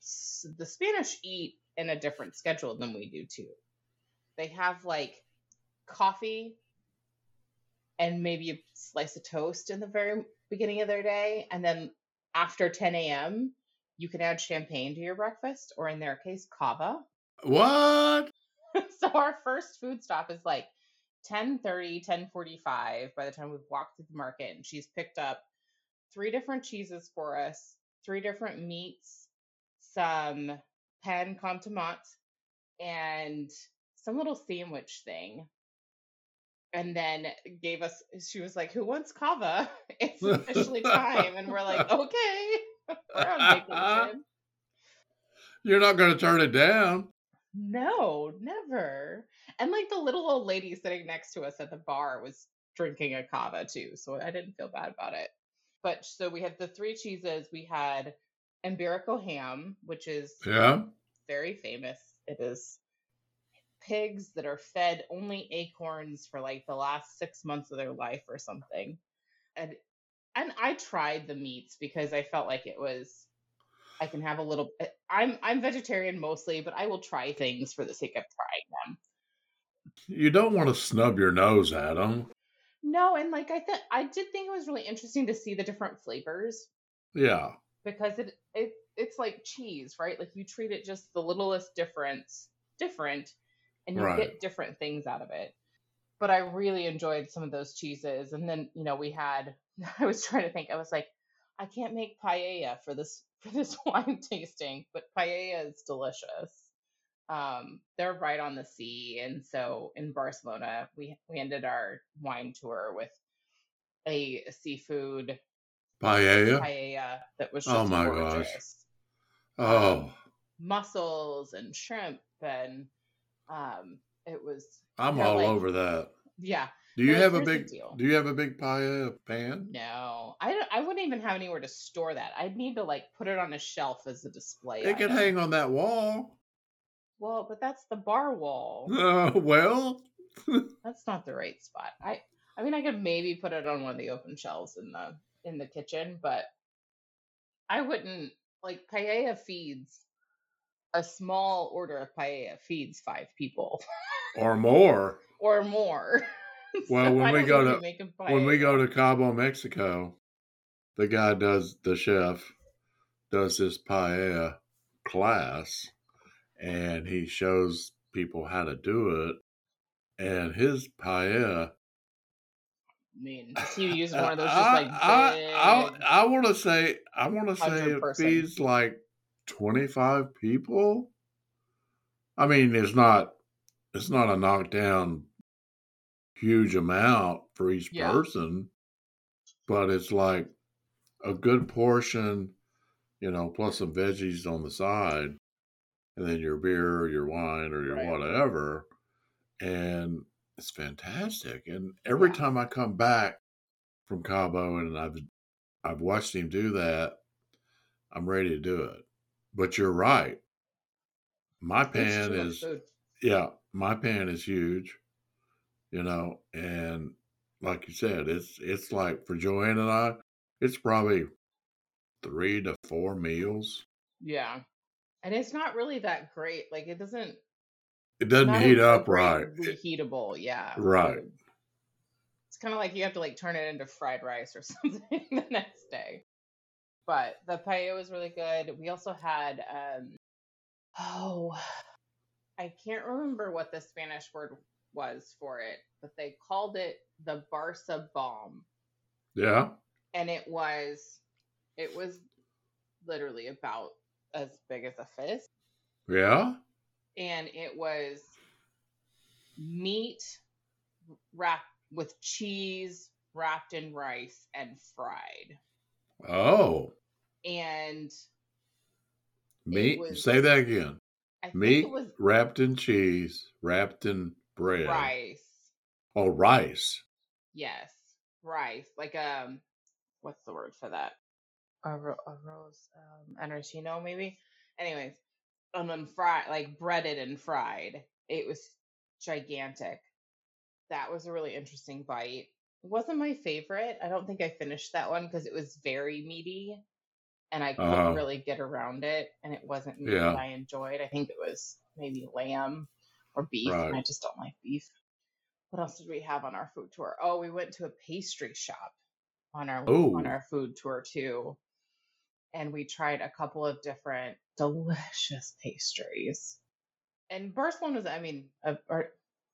s- the Spanish eat in a different schedule than we do too. They have like coffee and maybe a slice of toast in the very beginning of their day. And then after 10 a.m., you can add champagne to your breakfast, or in their case, cava. What? so our first food stop is like 10:30, 10:45 by the time we've walked through the market and she's picked up three different cheeses for us, three different meats, some pan con and some little sandwich thing. And then gave us she was like, "Who wants cava? It's officially time." And we're like, "Okay." we're on vacation. You're not going to turn it down. No, never. And like the little old lady sitting next to us at the bar was drinking a cava too, so I didn't feel bad about it. But so we had the three cheeses. We had Iberico ham, which is Yeah. very famous. It is pigs that are fed only acorns for like the last six months of their life or something. And and I tried the meats because I felt like it was I can have a little eh, I'm I'm vegetarian mostly, but I will try things for the sake of trying them. You don't want to snub your nose at them. No, and like I thought I did think it was really interesting to see the different flavors Yeah. because it it it's like cheese, right? Like you treat it just the littlest difference different and you Right. get different things out of it. But I really enjoyed some of those cheeses. And then, you know, we had I was trying to think, I was like, I can't make paella for this for this wine tasting, but paella is delicious. Um, they're right on the sea, and so in Barcelona, we we ended our wine tour with a seafood Paella. paella that was Oh my gorgeous. gosh. Oh, mussels and shrimp and um it was I'm all like- over that. yeah Do you have a big? deal. Do you have a big paella pan? no i don't i wouldn't even have anywhere to store that i'd need to like put it on a shelf as a display It item. hang on that wall. Well, but that's the bar wall. Uh, well, That's not the right spot. I I mean I could maybe put it on one of the open shelves in the in the kitchen, but I wouldn't like paella feeds a small order of paella feeds five people or more. or more. Well, So when we go to- When we go to Cabo, Mexico, the guy does the chef does this paella class, and he shows people how to do it. And his paella, I mean, he using one of those just like big? I, I, I want to say, I want to say it person. feeds like twenty five people. I mean, it's not, it's not a knockdown huge amount for each Yeah. person, but it's like a good portion, you know, plus some veggies on the side, and then your beer or your wine or your Right. whatever, and it's fantastic. And every Yeah. time I come back from Cabo and I've I've watched him do that, I'm ready to do it. But you're right. My pan is food. yeah, my pan is huge, you know, and like you said, it's it's like for Joanne and I, it's probably three to four meals. Yeah. And it's not really that great. Like it doesn't It doesn't heat up right. Reheatable, yeah. Right. It's kind of like you have to like turn it into fried rice or something the next day. But the paella was really good. We also had um oh I can't remember what the Spanish word was for it, but they called it the Barca bomb. Yeah. And it was it was literally about as big as a fist. Yeah. and it was meat wrapped with cheese wrapped in rice and fried Oh, and meat. was- Say that again. i Meat was wrapped in cheese, wrapped in bread. rice Oh, rice. yes rice like um what's the word for that a, ro- a rose um arancino maybe anyways and then fried like breaded and fried it was gigantic that was a really interesting bite it wasn't my favorite i don't think i finished that one because it was very meaty and i couldn't Uh-huh. really get around it and it wasn't meat Yeah. that i enjoyed i think it was maybe lamb or beef and i just don't like beef what else did we have on our food tour oh we went to a pastry shop on our Ooh. on our food tour too and we tried a couple of different delicious pastries and barcelona's i mean uh, or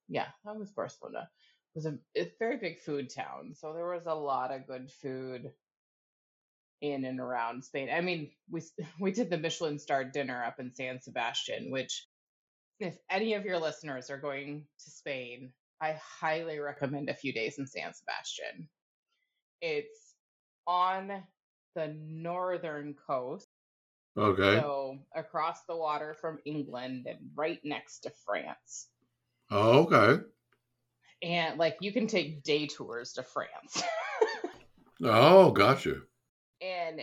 yeah that was barcelona was a it's a very big food town so there was a lot of good food in and around spain i mean we we did the michelin star dinner up in san sebastian which if any of your listeners are going to spain i highly recommend a few days in san sebastian it's on the northern coast Okay. so across the water from england and right next to france Oh, okay. And like you can take day tours to France Oh, gotcha. and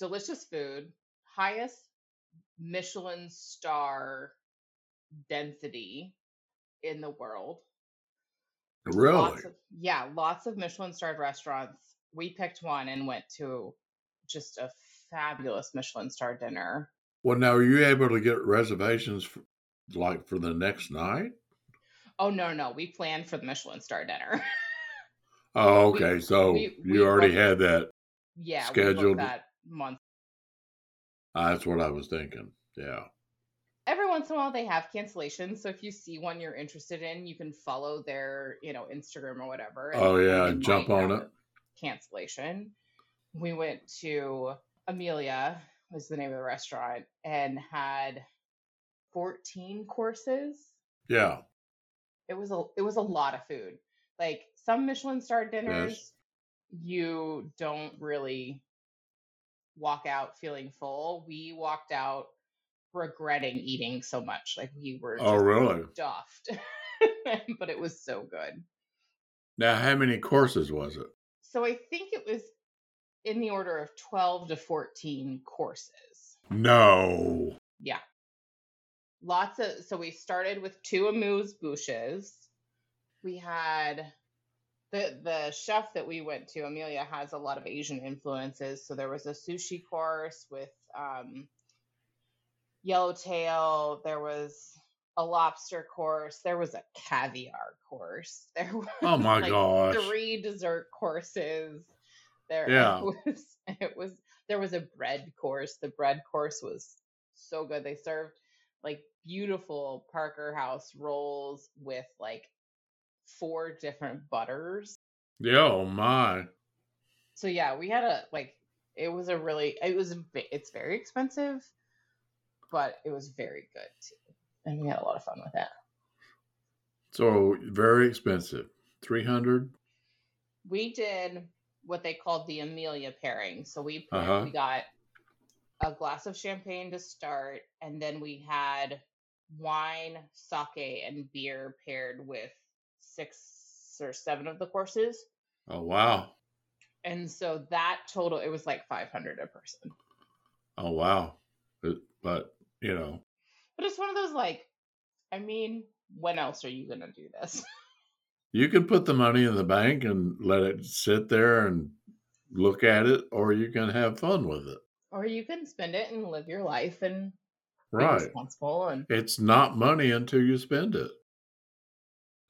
delicious food, highest Michelin star density in the world. Really? Lots of, yeah, lots of Michelin starred restaurants. We picked one and went to just a fabulous Michelin star dinner. Well, now are you able to get reservations for, like for the next night? Oh no, no, we planned for the Michelin star dinner. Oh, We- okay. so we- you we already had that. yeah, Scheduled. that month. Ah, That's what I was thinking. Yeah. every once in a while they have cancellations so if you see one you're interested in you can follow their you know instagram or whatever Oh, yeah, jump on it. cancellation we went to amelia was the name of the restaurant and had 14 courses Yeah. It was a it was a lot of food. Like some michelin star dinners you don't really walk out feeling full. We walked out regretting eating so much. Like we were Oh, just really? stuffed. But it was so good. Now, how many courses was it? so i think it was in the order of 12 to 14 courses. No. yeah lots of so we started with two amuse bouches. We had the the chef that we went to, Amelia, has a lot of Asian influences. So there was a sushi course with um, yellowtail. There was a lobster course. There was a caviar course. There was Oh my like gosh. three dessert courses. There Yeah. it was it was there was a bread course. The bread course was so good. They served like beautiful Parker House rolls with like four different butters. Yeah, oh my. So yeah, we had a like it was a really it was it's very expensive, but it was very good too. And we had a lot of fun with that. So very expensive. 300 we did what they called the Amelia pairing. So we put, Uh-huh. we got a glass of champagne to start, and then we had wine, sake, and beer paired with six or seven of the courses. Oh wow. And so that total, it was like 500 a person. Oh wow. Uh, but, you know, But it's one of those like, I mean, when else are you going to do this? you can put the money in the bank and let it sit there and look at it or you can have fun with it. Or you can spend it and live your life and be Right. responsible and It's not money until you spend it.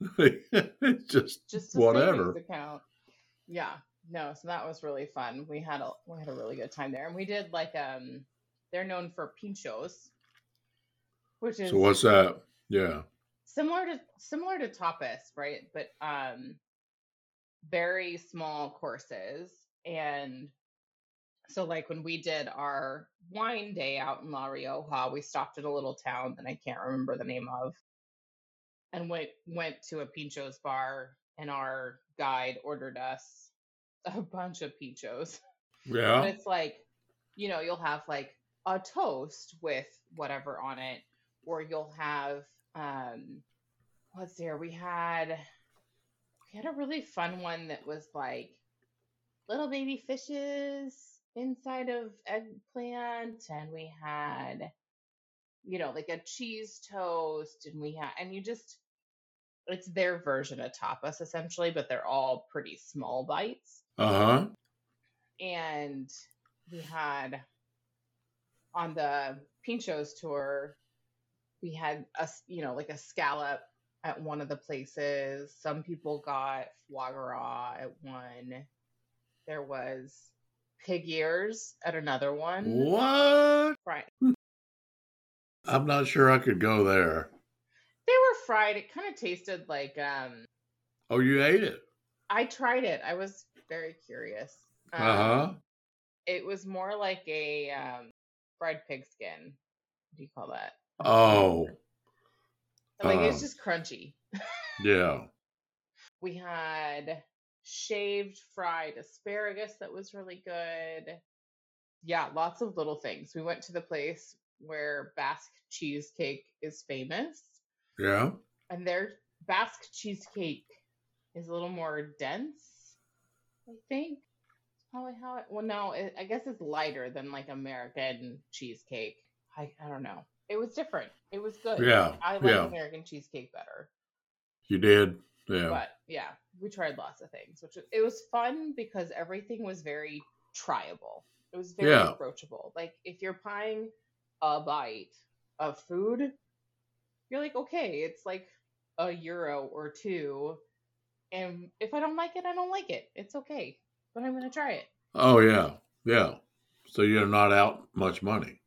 it's just, just whatever. account. Yeah, no, so that was really fun. We had a we had a really good time there, and we did like um, they're known for pinchos, which is So what's that? Yeah. similar to similar to tapas, right? But um, very small courses, and so like when we did our wine day out in La Rioja, we stopped at a little town that I can't remember the name of, and went went to a pinchos bar, and our guide ordered us a bunch of pinchos. Yeah. it's like, you know, you'll have like a toast with whatever on it, or you'll have um what's there? We had we had a really fun one that was like little baby fishes inside of eggplant, and we had you know, like a cheese toast, and we had and you just it's their version of tapas essentially, but they're all pretty small bites Uh huh. and we had on the Pinchos tour, we had a you know like a scallop at one of the places. Some people got foie gras at one. There was pig ears at another one. What? Right. I'm not sure I could go there. They were fried. It kind of tasted like um Oh, you ate it? I tried it. I was very curious. Um, Uh huh. It was more like a um, fried pig skin. What do you call that? Oh, Like it's um, just crunchy. yeah. We had shaved fried asparagus that was really good. Yeah, lots of little things. We went to the place where Basque cheesecake is famous, Yeah. and their Basque cheesecake is a little more dense, I think. Probably how it, well, no, it, I guess it's lighter than like American cheesecake. I, I don't know. It was different. It was good. Yeah. I like yeah. American cheesecake better. You did. Yeah. But yeah, we tried lots of things, which was- it was fun because everything was very tryable. It was very Yeah. approachable. Like if you're buying a bite of food, you're like, okay, it's like a euro or two, and if I don't like it, I don't like it. It's okay, but I'm gonna try it. Oh, yeah. Yeah. So you're not out much money.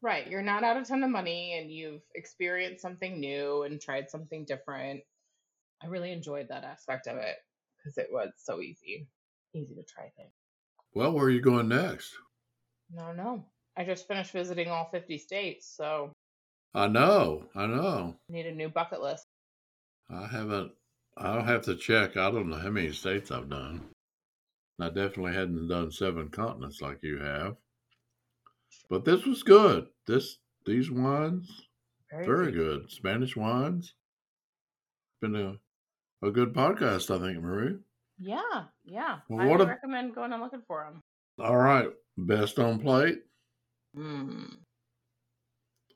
Right, you're not out a ton of money, and you've experienced something new and tried something different. I really enjoyed that aspect of it because it was so easy, easy to try things. Well, where are you going next? No, no. I just finished visiting all 50 states, so I know. I know. Need a new bucket list. I haven't. I'll have to check. I don't know how many states I've done. I definitely hadn't done seven continents like you have. But this was good. This these wines very tasty. good. Spanish wines. Been a a good podcast, I think, Marie. Yeah, yeah. Well, I a- recommend going and looking for them. All right, best on plate. Mm.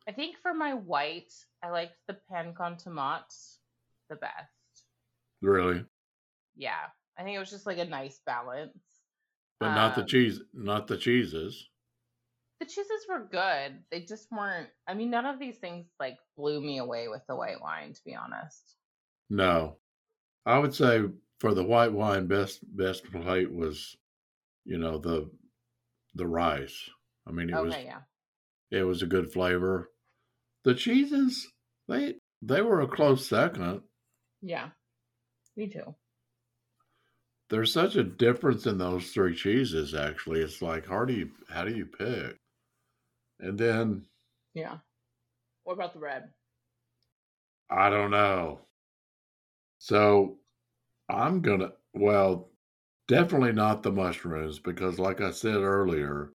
I think for my white, I liked the pan con tomate the best. Really, Yeah, I think it was just like a nice balance. but not the Um, cheese, not the cheeses. The cheeses were good. They just weren't. I mean, none of these things like blew me away with the white wine, to be honest. No, I would say for the white wine, best best plate was, you know, the the rice. I mean, it was yeah, it was a good flavor. The cheeses, they they were a close second. yeah, me too. There's such a difference in those three cheeses. Actually, it's like how do you how do you pick? And then Yeah. What about the red? I don't know. So I'm gonna well, definitely not the mushrooms because, like I said earlier,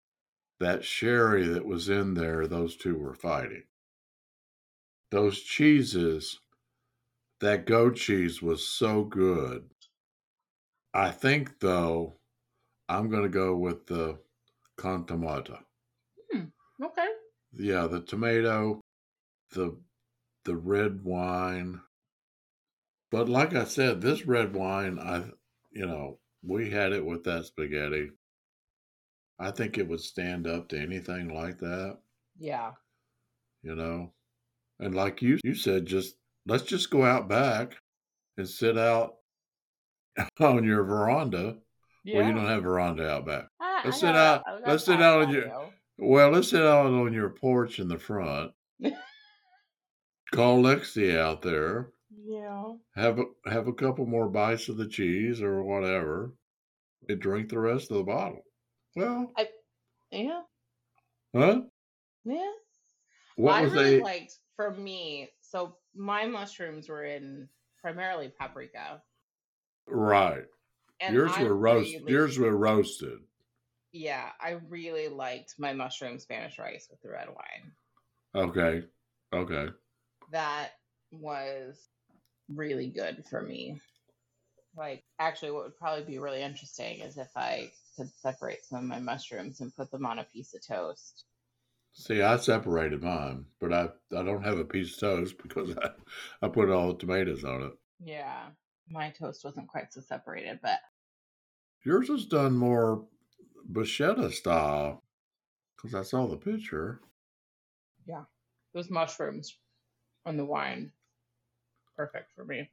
that sherry that was in there, those two were fighting. Those cheeses, that goat cheese was so good. I think though, I'm gonna go with the contomata. Hmm, okay. Yeah, the tomato, the the red wine. But like I said, this red wine, I you know, we had it with that spaghetti. I think it would stand up to anything like that, Yeah. you know. And like you you said, just let's just go out back and sit out on your veranda. Yeah. Well, you don't have veranda out back. I, Let's I sit out- let's sit out on your-. Well, let's sit out on your porch in the front. Call Lexi out there. Yeah. have a have a couple more bites of the cheese or whatever, and drink the rest of the bottle. Well, Yeah. huh? Yeah. What I was really they? liked for me. So my mushrooms were in primarily paprika, right, and yours I were roast. really- Yours were roasted. Yeah, I really liked my mushroom Spanish rice with the red wine. Okay, okay. That was really good for me. Like, actually, what would probably be really interesting is if I could separate some of my mushrooms and put them on a piece of toast. See, I separated mine, but I I don't have a piece of toast because I I put all the tomatoes on it. Yeah, my toast wasn't quite so separated, but Yours is done more bruschetta style because I saw the picture. Yeah, those mushrooms on the wine, perfect for me.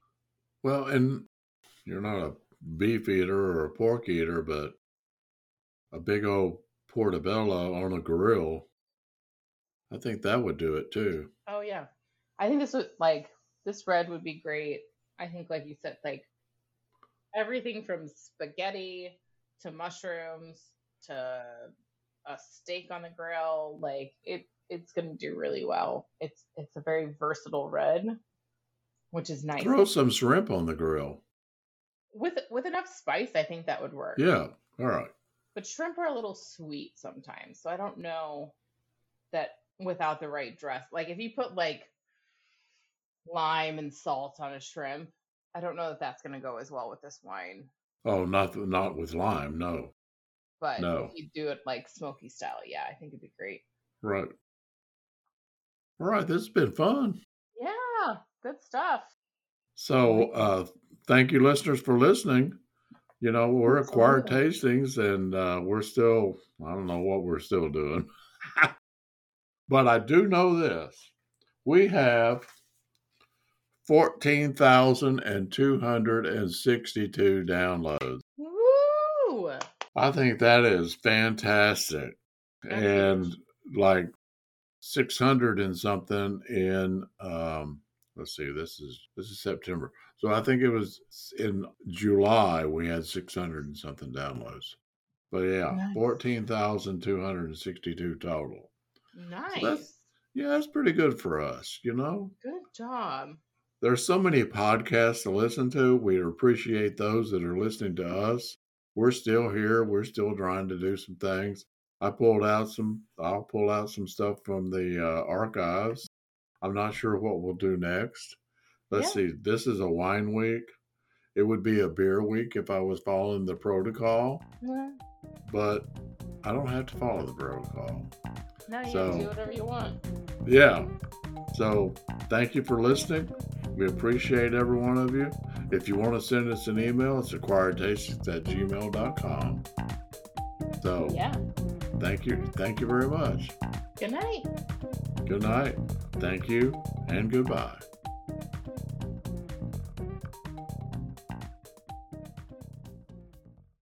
Well, and you're not a beef eater or a pork eater, but a big old portobello on a grill, I think that would do it too. Oh yeah, I think this would like this red would be great. I think, like you said, like everything from spaghetti to mushrooms to a steak on the grill, like it it's gonna do really well. It's it's a very versatile red, which is nice. Throw some shrimp on the grill. With with enough spice, I think that would work. Yeah, all right. But shrimp are a little sweet sometimes, so I don't know that without the right dress. Like if you put like lime and salt on a shrimp, I don't know that that's going to go as well with this wine. Oh, not not with lime, no. But No. if you do it like smoky style, yeah, I think it'd be great. Right. All right, this has been fun. Yeah, good stuff. So, uh, thank you, listeners, for listening. You know, we're acquired tastings, and uh, we're still, I don't know what we're still doing. but I do know this we have 14,262 downloads. Woo! I think that is fantastic. And like 600 and something in um let's see this is this is September. So I think it was in July we had 600 and something downloads. But yeah, Nice. 14,262 total. Nice. that's- Yeah, that's pretty good for us, you know. Good job. There's so many podcasts to listen to. We appreciate those that are listening to us. We're still here. We're still trying to do some things. I pulled out some. I'll pull out some stuff from the uh, archives. I'm not sure what we'll do next. Let's yeah. see. This is a wine week. It would be a beer week if I was following the protocol. But I don't have to follow the protocol. No, you so, do whatever you want. Yeah. So thank you for listening. We appreciate every one of you. If you want to send us an email, it's acquiredtastings at gmail.com. So yeah. thank you. Thank you very much. Good night. Good night. Thank you and goodbye.